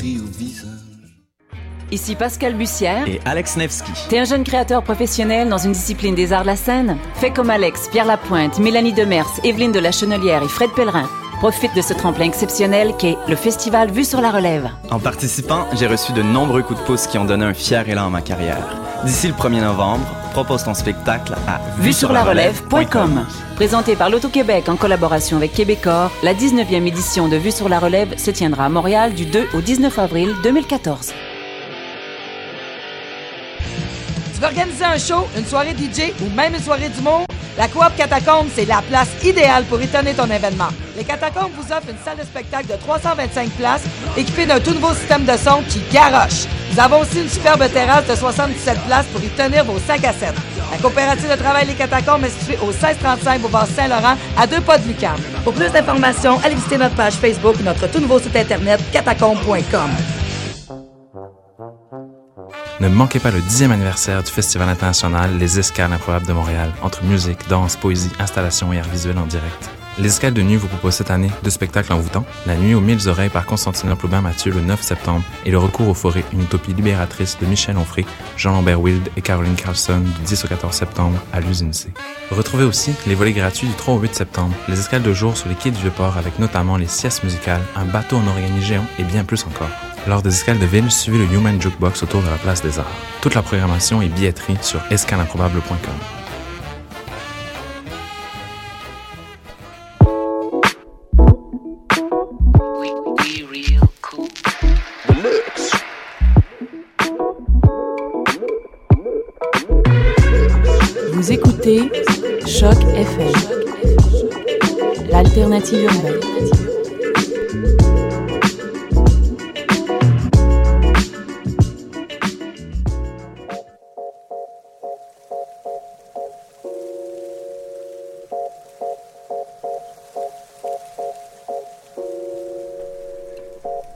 écrit au visage. Ici Pascal Bussière. Et Alex Nevsky. T'es un jeune créateur professionnel dans une discipline des arts de la scène? Fais comme Alex, Pierre Lapointe, Mélanie Demers, Evelyne de la Chenelière et Fred Pellerin. Profite de ce tremplin exceptionnel qu'est le festival Vue sur la Relève. En participant, j'ai reçu de nombreux coups de pouce qui ont donné un fier élan à ma carrière. D'ici le 1er novembre, propose ton spectacle à vue sur la relève.com. Présenté par l'Auto-Québec en collaboration avec Québecor, la 19e édition de Vue sur la relève se tiendra à Montréal du 2 au 19 avril 2014. Tu veux organiser un show, une soirée DJ ou même une soirée du monde? La Coop Catacombe, c'est la place idéale pour étonner ton événement. Les Catacombes vous offrent une salle de spectacle de 325 places équipée d'un tout nouveau système de son qui garoche. Nous avons aussi une superbe terrasse de 77 places pour y tenir vos 5 à 7. La coopérative de travail Les Catacombes est située au 1635 Boulevard Saint-Laurent, à deux pas de Lucam. Pour plus d'informations, allez visiter notre page Facebook ou notre tout nouveau site internet catacombe.com. Ne manquez pas le 10e anniversaire du Festival international Les Escales improbables de Montréal, entre musique, danse, poésie, installation et art visuel en direct. Les Escales de Nuit vous propose cette année deux spectacles en envoûtants. La Nuit aux mille oreilles par Constantinople Aubin Mathieu le 9 septembre et Le Recours aux forêts, une utopie libératrice de Michel Onfray, Jean-Lambert Wild et Caroline Carlson du 10 au 14 septembre à l'usine C. Retrouvez aussi les volets gratuits du 3 au 8 septembre, les escales de jour sur les quais du Vieux-Port avec notamment les siestes musicales, un bateau en origami géant et bien plus encore. Lors des escales de ville, suivez le Human Jukebox autour de la place des Arts. Toute la programmation et billetterie sur escaleimprobable.com. Vous écoutez Choc FM, l'alternative urbaine.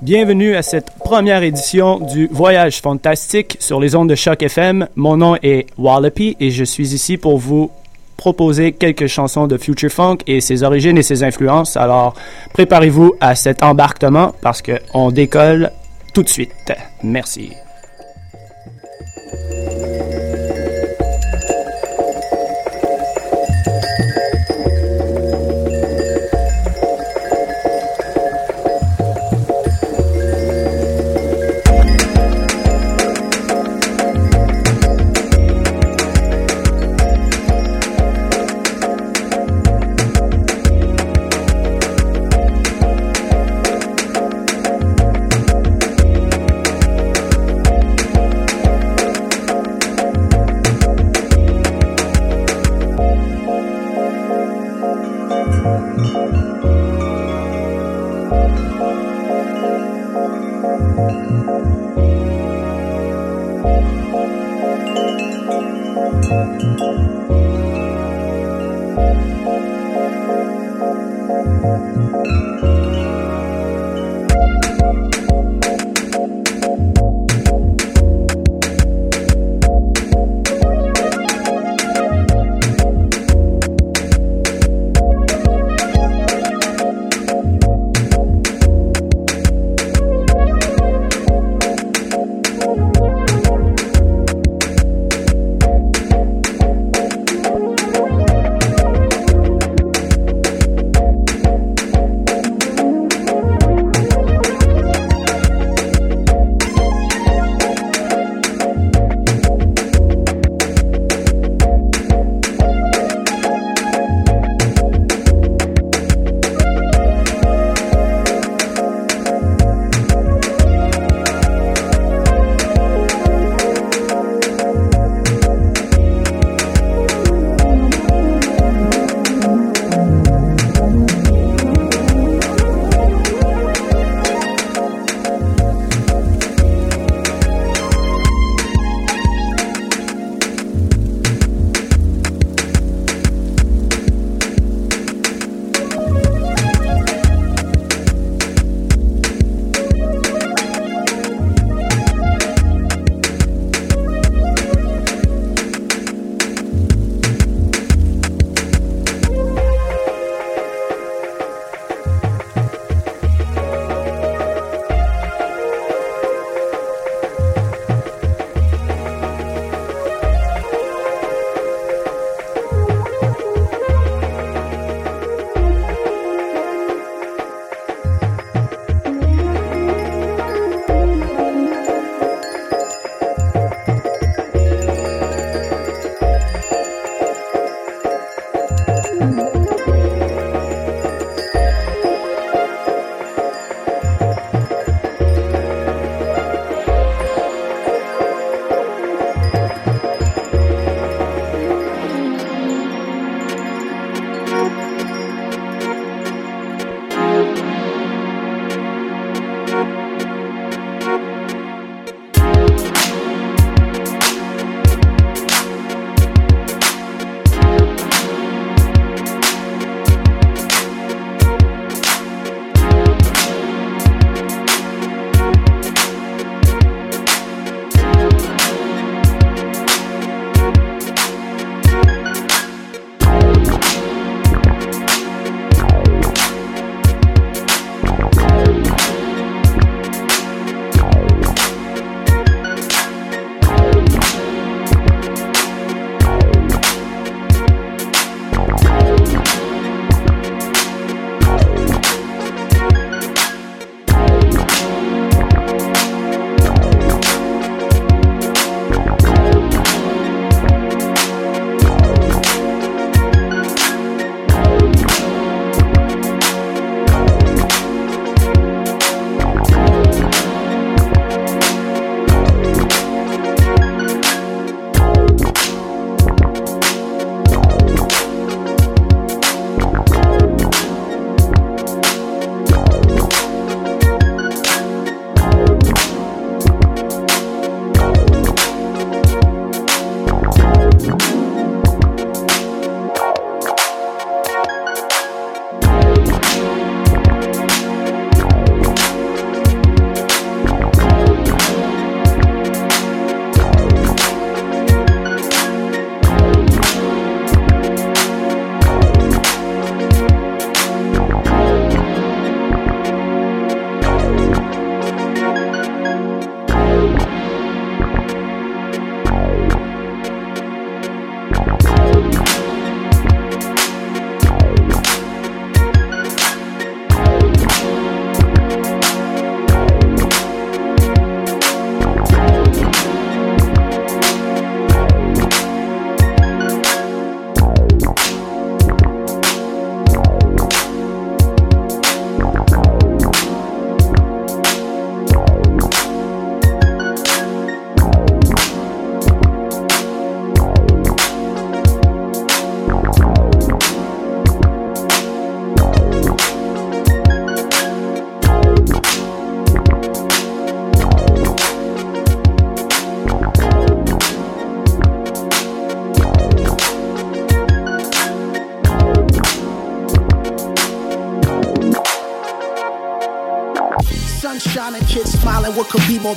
Bienvenue à cette première édition du Voyage fantastique sur les ondes de Choc FM. Mon nom est Wallopy et je suis ici pour vous proposer quelques chansons de Future Funk et ses origines et ses influences. Alors, préparez-vous à cet embarquement parce qu'on décolle tout de suite. Merci.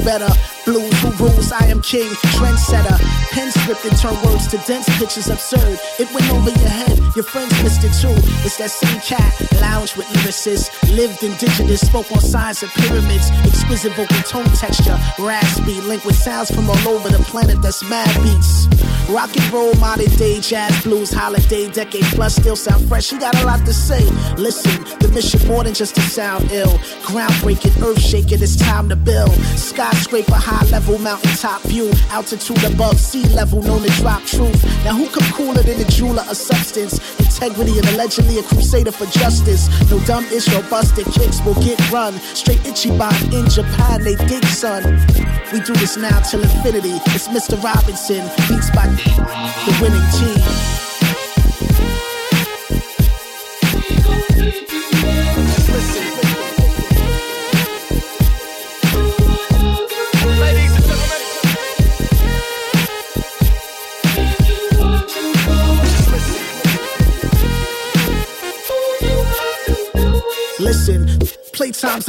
Better? Blues, who rules? I am king, trendsetter. Pen scripted, turn words to dense pictures absurd. It went over your head, your friends missed it too. It's that same cat, lounge with lyricists. Lived indigenous, spoke on signs of pyramids. Exquisite vocal tone texture, raspy, linked with sounds from all over the planet that's mad beats. Rock and roll, modern day, jazz, blues, holiday, decade plus, still sound fresh. He got a lot to say. Listen, the mission more than just to sound ill. Groundbreaking, earth shaking, it's time to build. Skyscraper, high level, mountaintop view. Altitude above sea level, known to drop truth. Now who come cooler than a jeweler of substance? Integrity and allegedly a crusader for justice. No dumb ish or busted kicks will get run. Straight Ichiban in Japan, they dig son. We do this now till infinity. It's Mr. Robinson, beats by the winning team.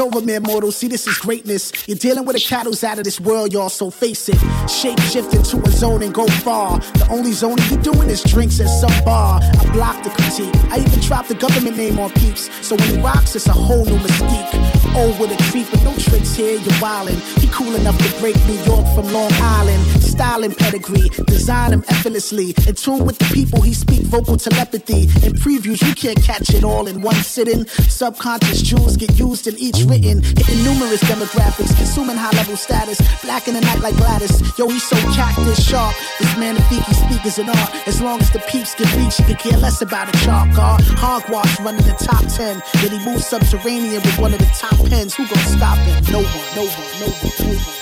Over, mere mortal. See, this is greatness. You're dealing with a cattle's out of this world, y'all, so face it. Shape shift into a zone and go far. The only zone you doing is drinks at some bar. I block the critique. I even drop the government name on peeps. So when he rocks, it's a whole new mystique. Oh, Old with a creep, but no tricks here, you're wildin'. He cool enough to break New York from Long Island. Styling pedigree, design him effortlessly. In tune with the people, he speak vocal telepathy. In previews, you can't catch it all in one sitting. Subconscious jewels get used in each written. Hitting numerous demographics, consuming high level status. Black in the night like Gladys. Yo, he's so cactus sharp. This magnifique speakers and art. As long as the peeps get reached, he could care less about a chalk car. Hogwash running the top 10. Then he moves subterranean with one of the top pens. Who gonna stop him? No one, no one, no one, no one,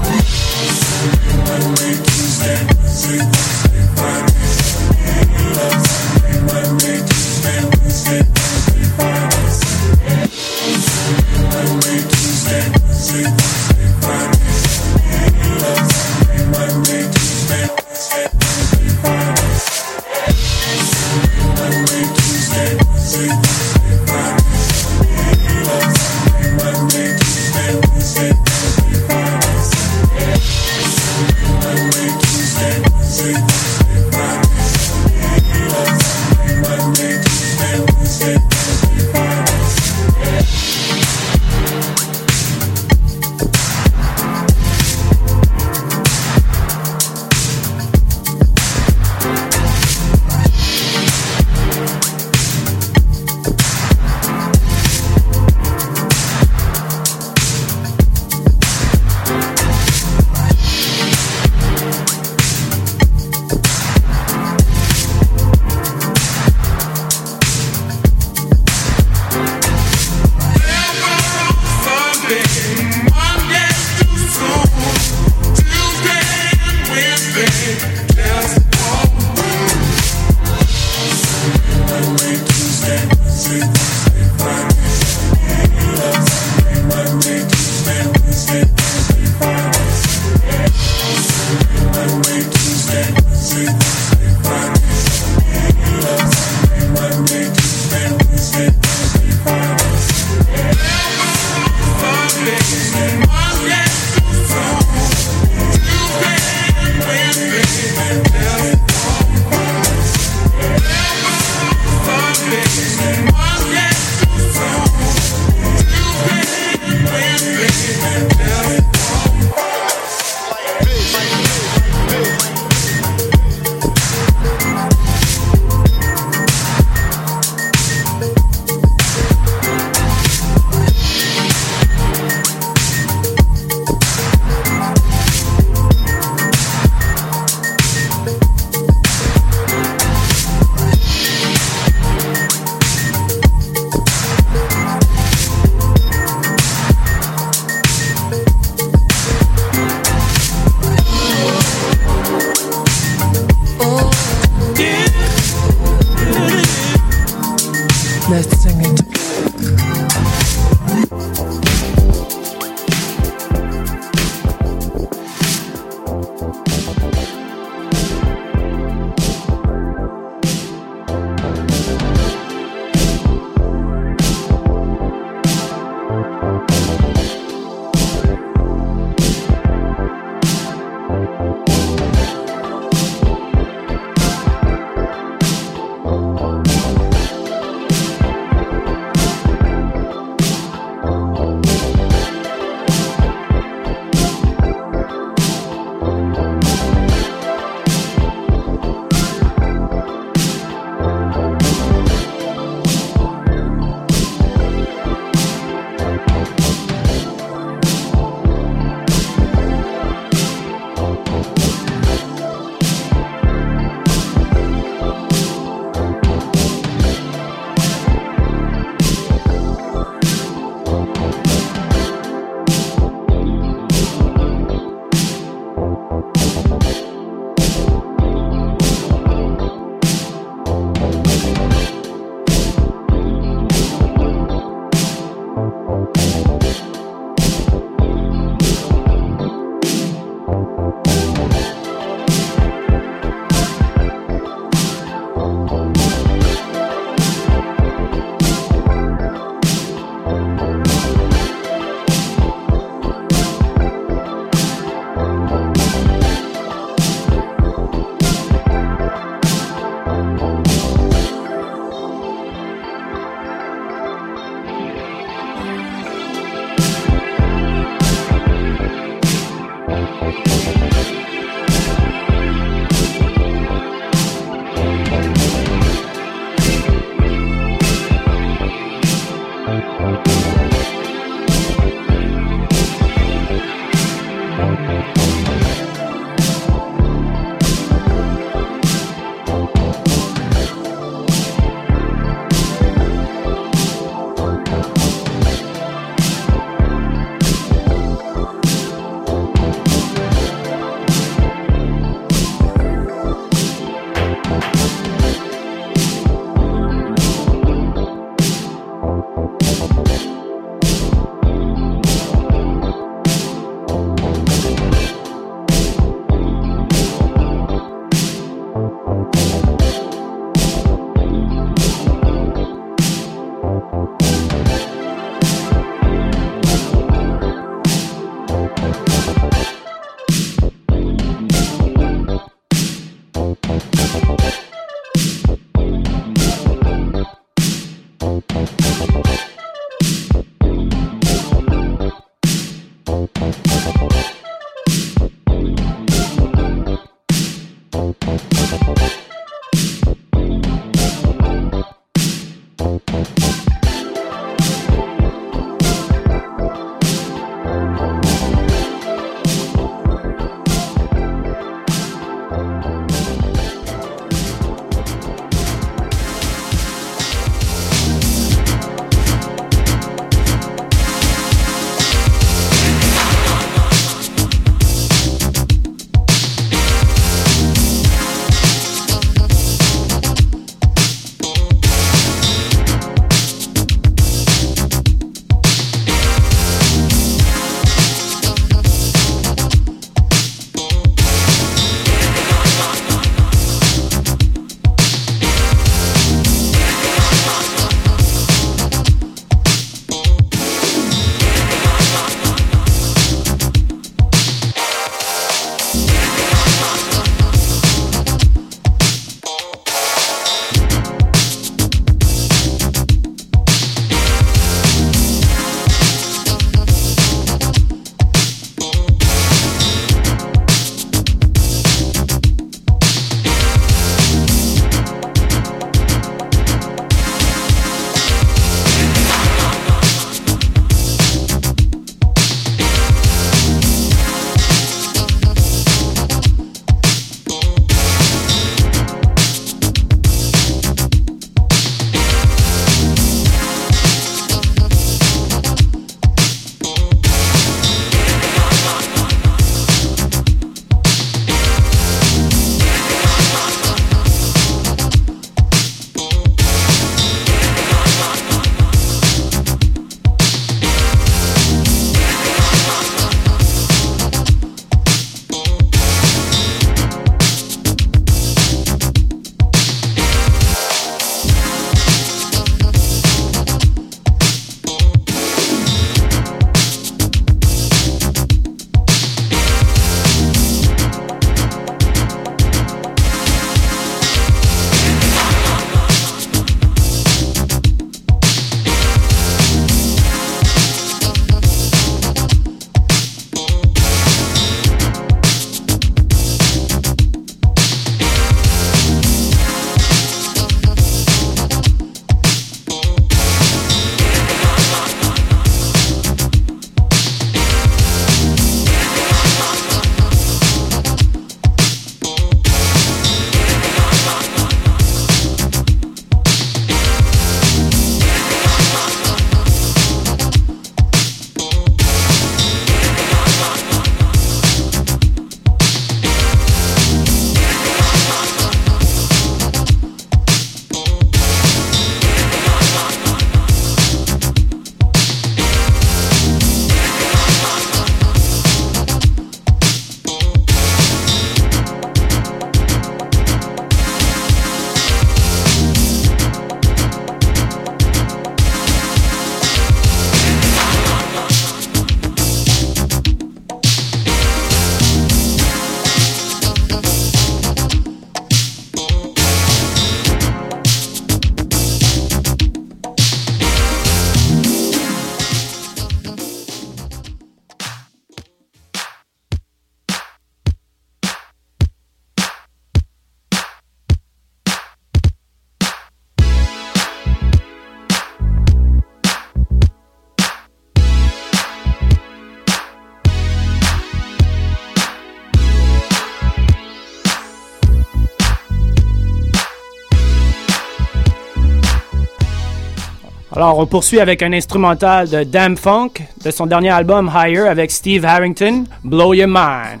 Alors, on poursuit avec un instrumental de Damn Funk de son dernier album Higher avec Steve Harrington, Blow Your Mind.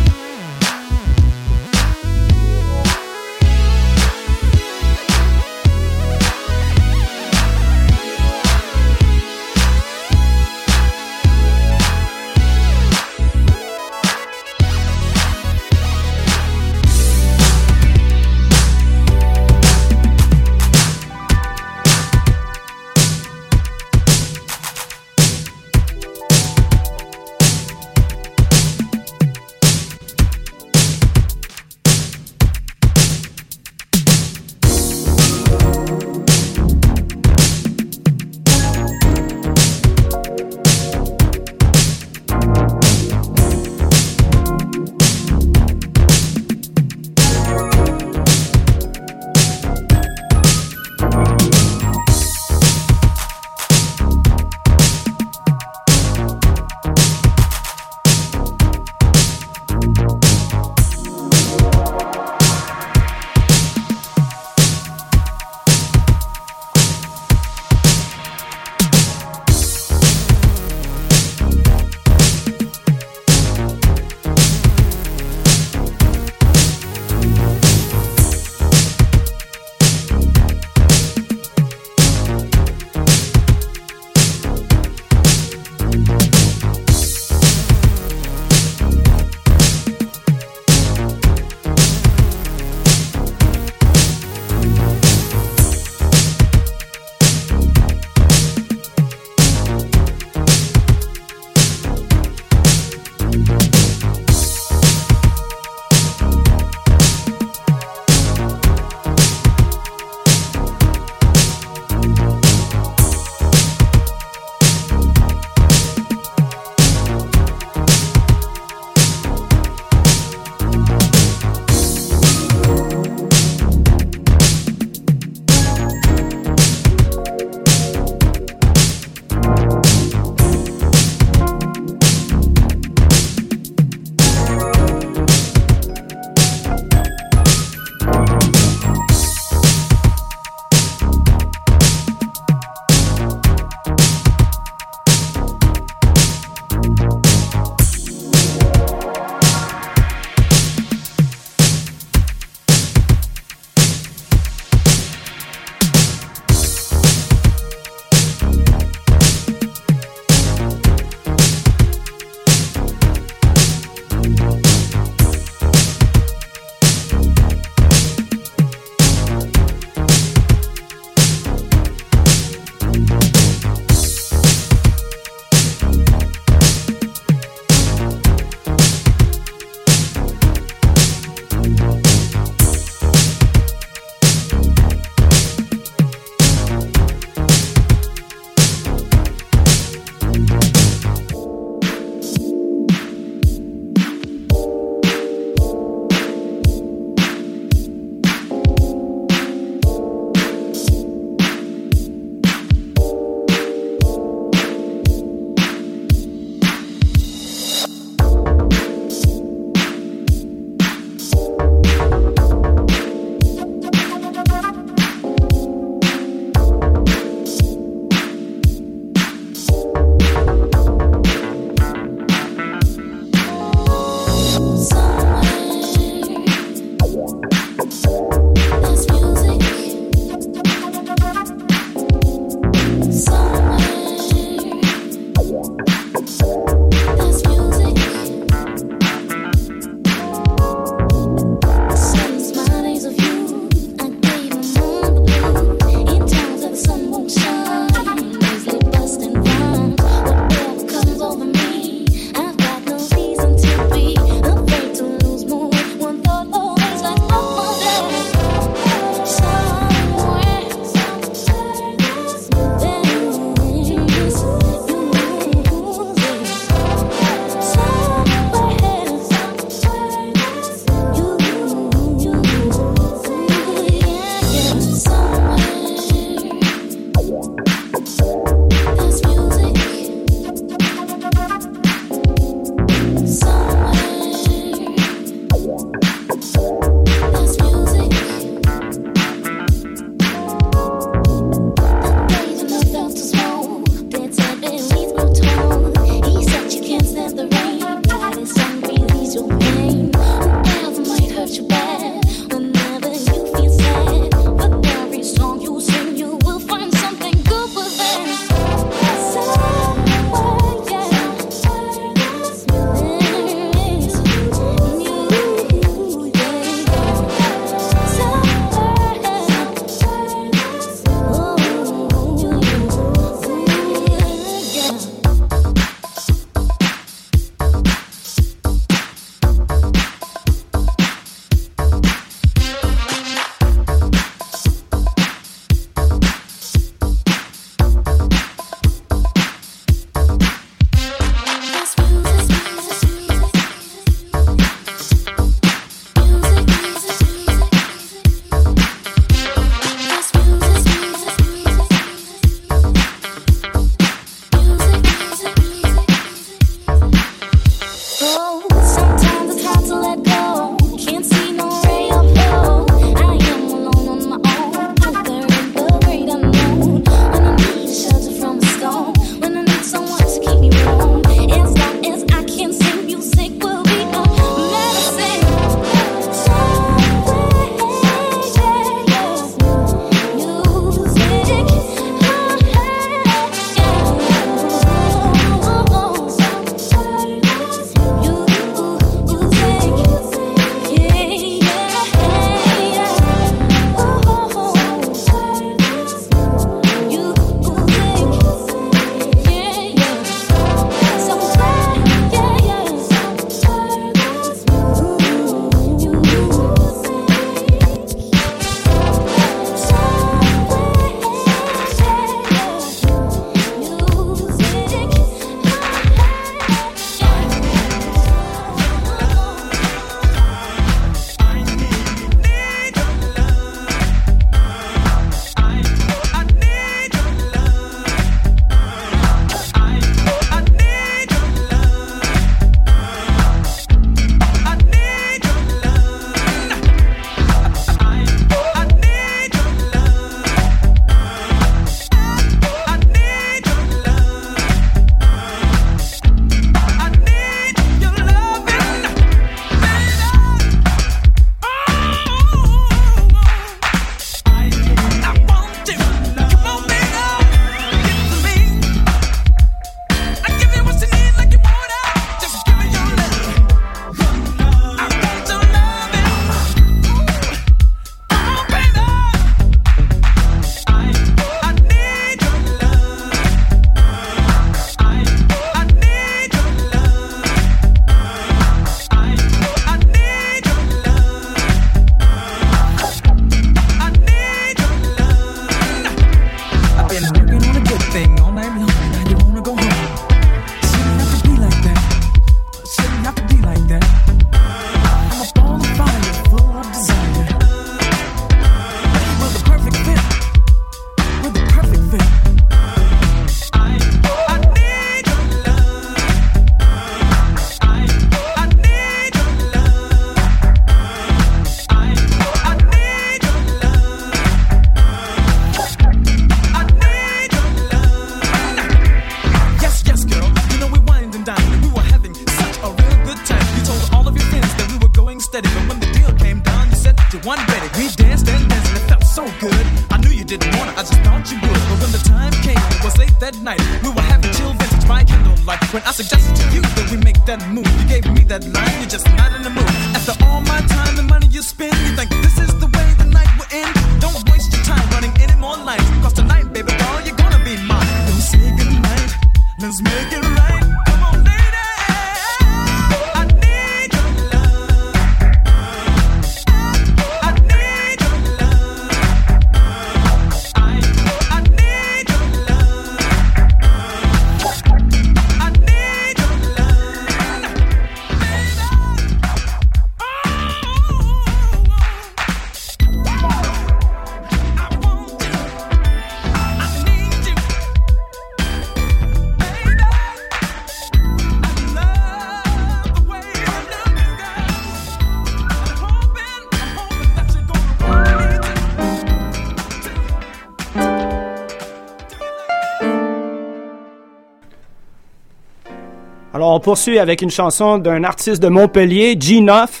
Poursuit avec une chanson d'un artiste de Montpellier, G9.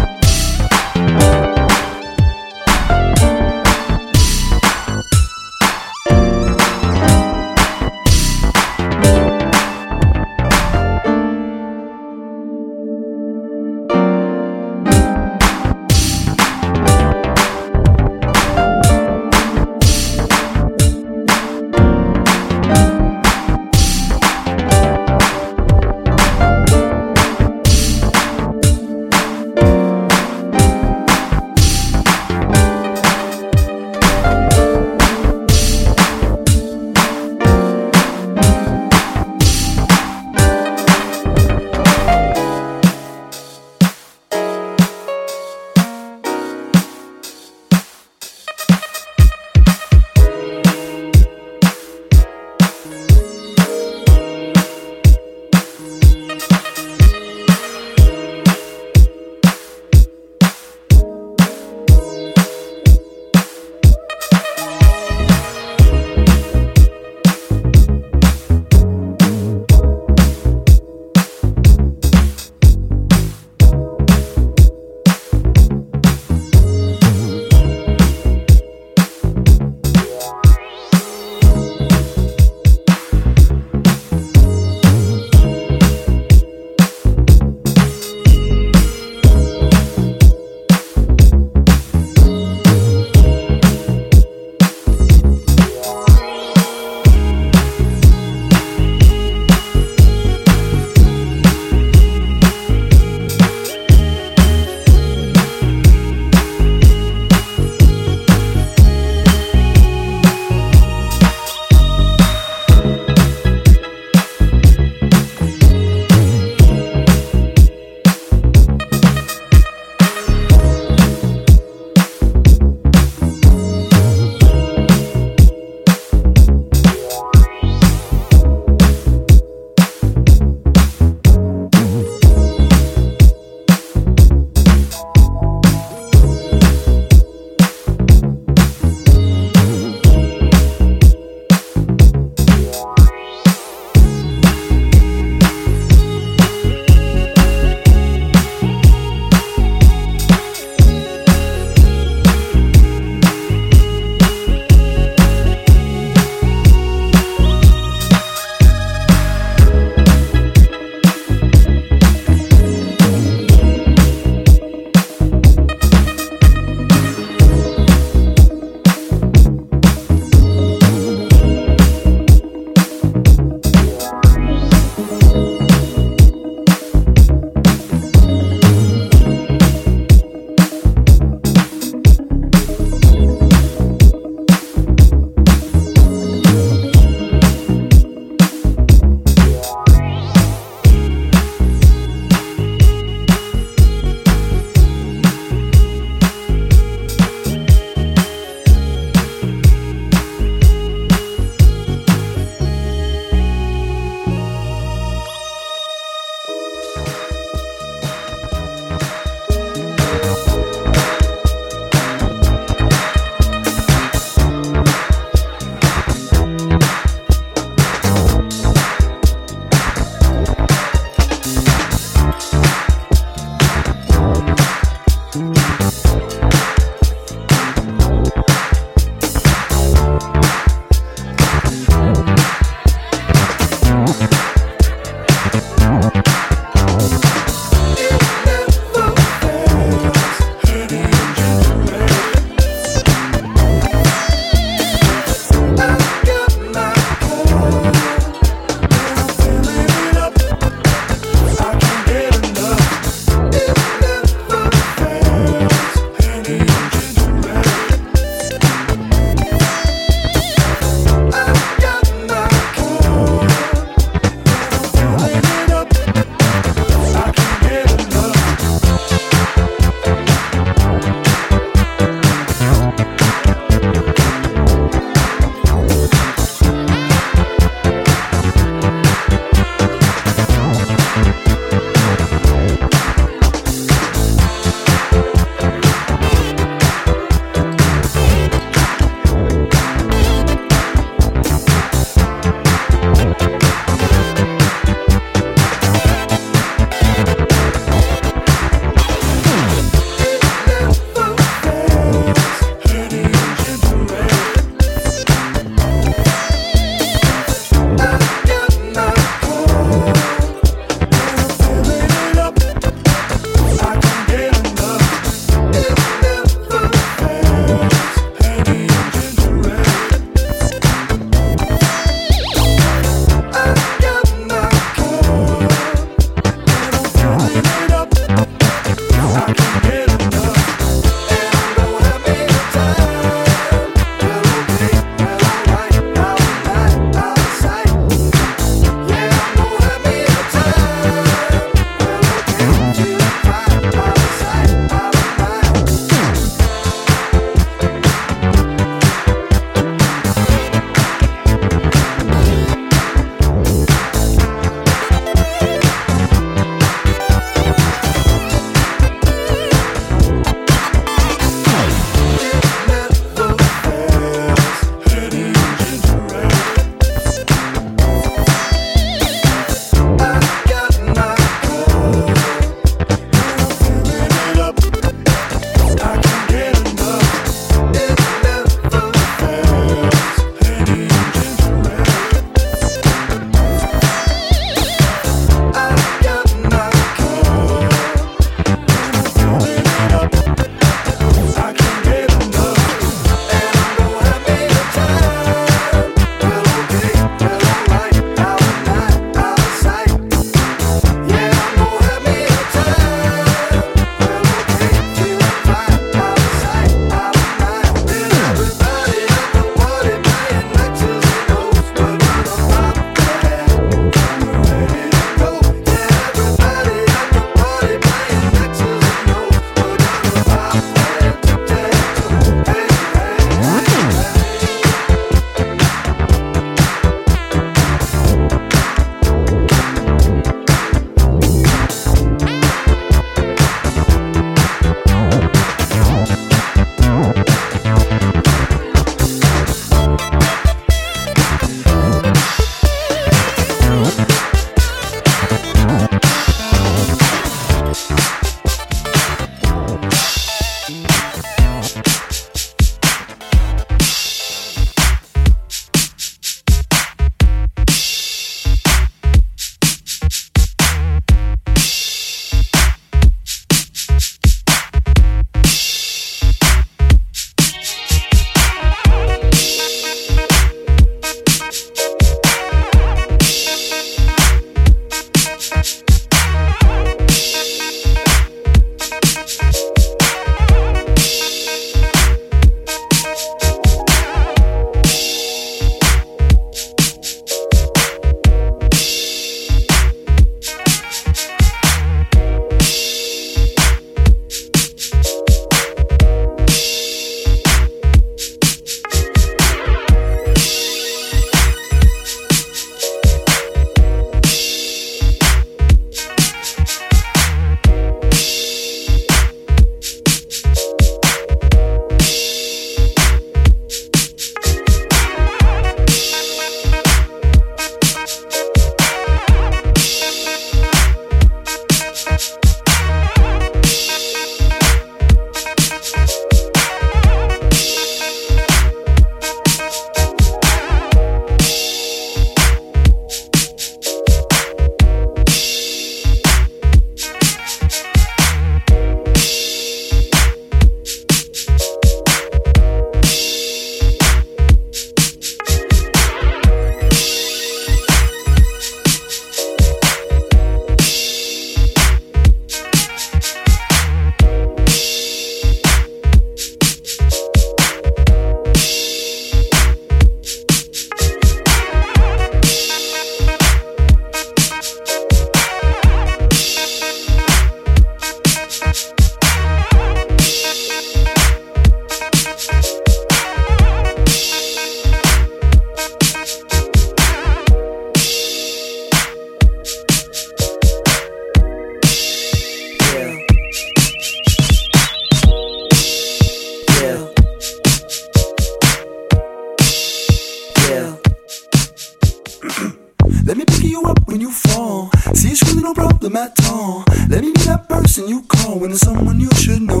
person you call when it's someone you should know.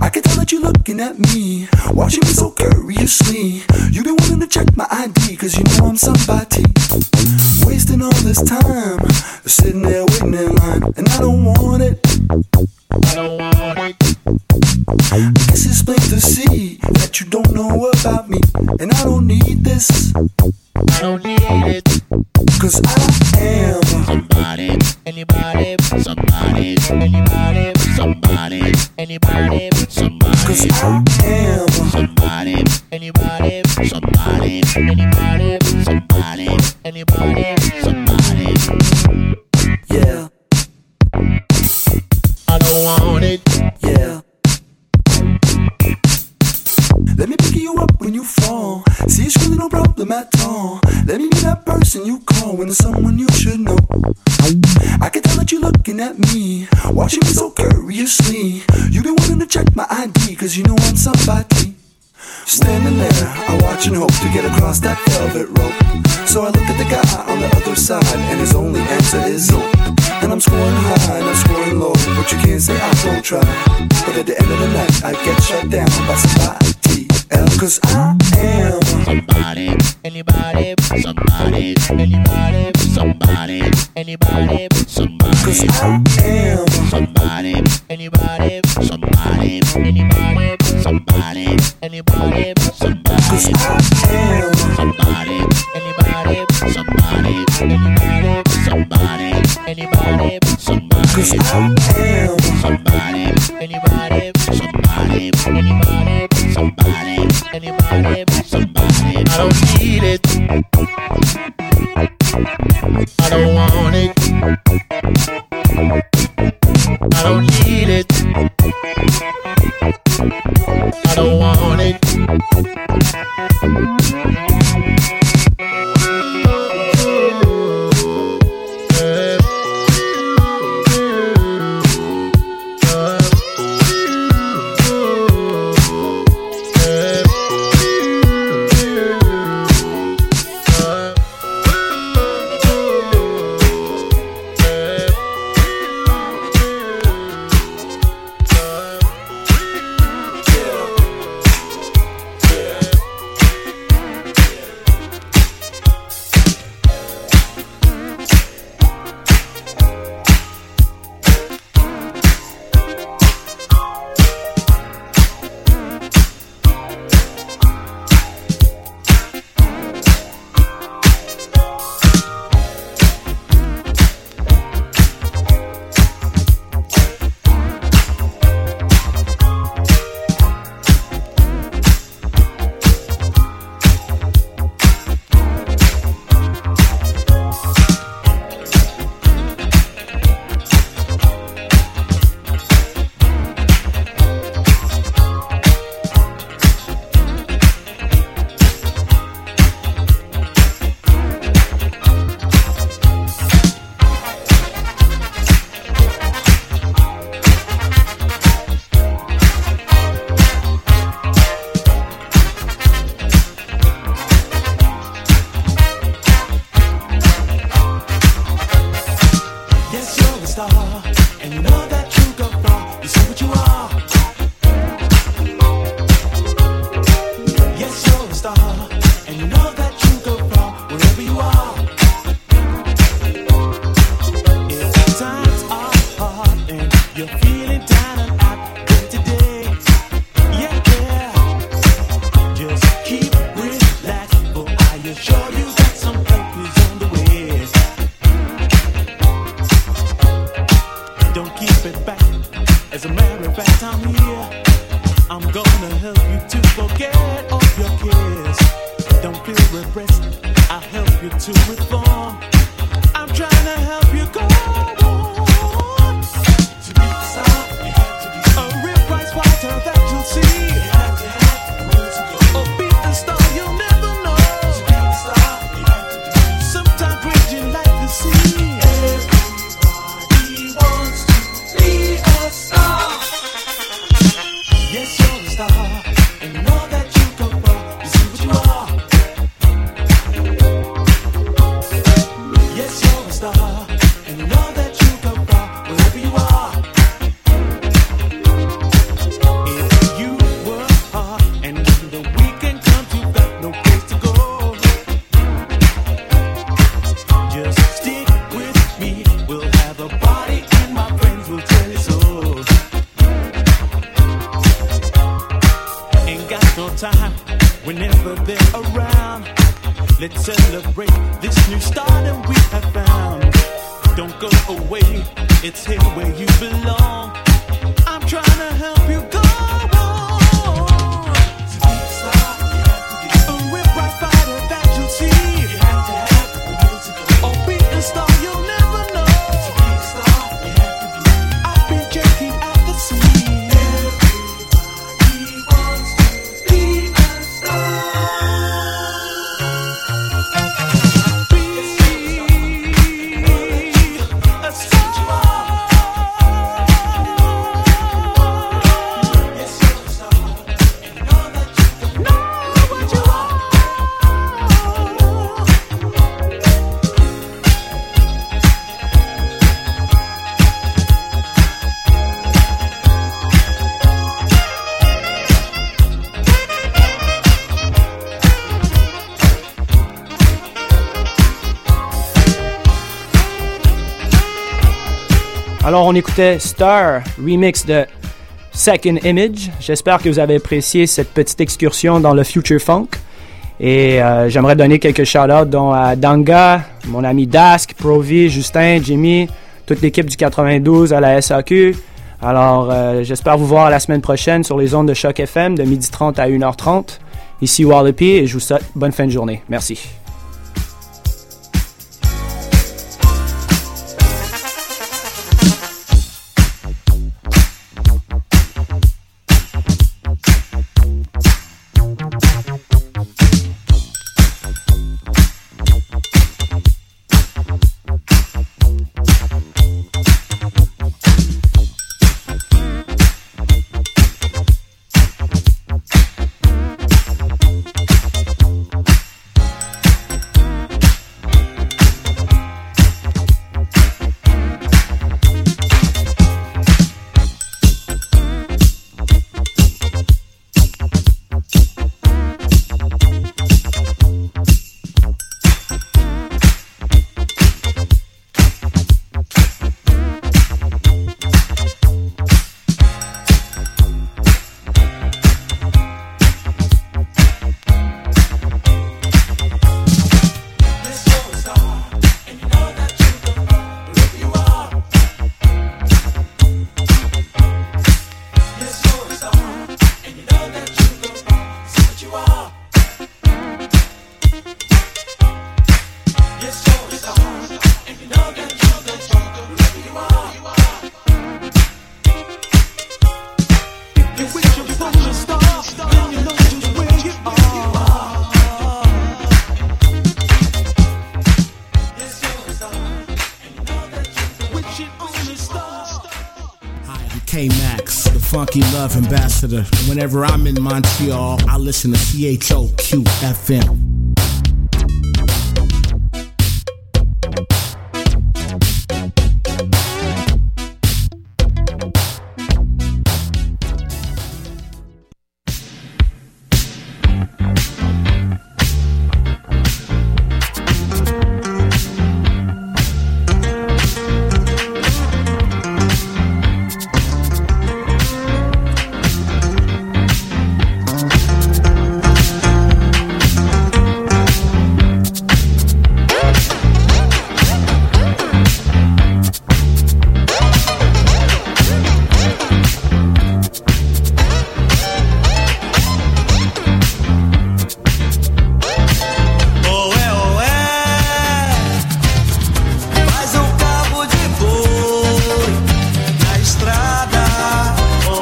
I can tell that you're looking at me, watching me so curiously. You've been wanting to check my ID, cause you know I'm somebody. Wasting all this time, sitting there waiting in line, and I don't want it. I don't want it. I guess it's plain to see that you don't know about me, and I don't need this don't need it. I am somebody, anybody, somebody, anybody, somebody, anybody, somebody. I am somebody, anybody, somebody, anybody, somebody, anybody, somebody. Yeah. I don't want it. Yeah. Me pick you up when you fall. See, it's really no problem at all. Let me be that person you call when there's someone you should know. I can tell that you're looking at me, watching me so curiously. You've been wanting to check my ID, cause you know I'm somebody. Standing there, I watch and hope to get across that velvet rope. So I look at the guy on the other side, and his only answer is no. And I'm scoring high and I'm scoring low, but you can't say I don't try. But at the end of the night, I get shut down by somebody else. Cause I am somebody, anybody, somebody, anybody, somebody, anybody, somebody. Cause I am somebody, anybody, somebody, anybody, somebody, anybody, somebody. Cause I am somebody, anybody, somebody, anybody, somebody, anybody, somebody. Cause I am somebody, anybody, somebody, anybody, somebody, anybody, somebody. I don't need it. I don't want it. I don't need it. I don't want it. On écoutait Star, remix de Second Image. J'espère que vous avez apprécié cette petite excursion dans le Future Funk. Et euh, j'aimerais donner quelques shout-outs dont à Danga, mon ami Dask, Provi, Justin, Jimmy, toute l'équipe du 92 à la SAQ. Alors, euh, j'espère vous voir la semaine prochaine sur les ondes de Choc FM de 12h30 à 1h30. Ici Wallopy et je vous souhaite bonne fin de journée. Merci. Love Ambassador. Whenever I'm in Montreal, I listen to CHOQ FM.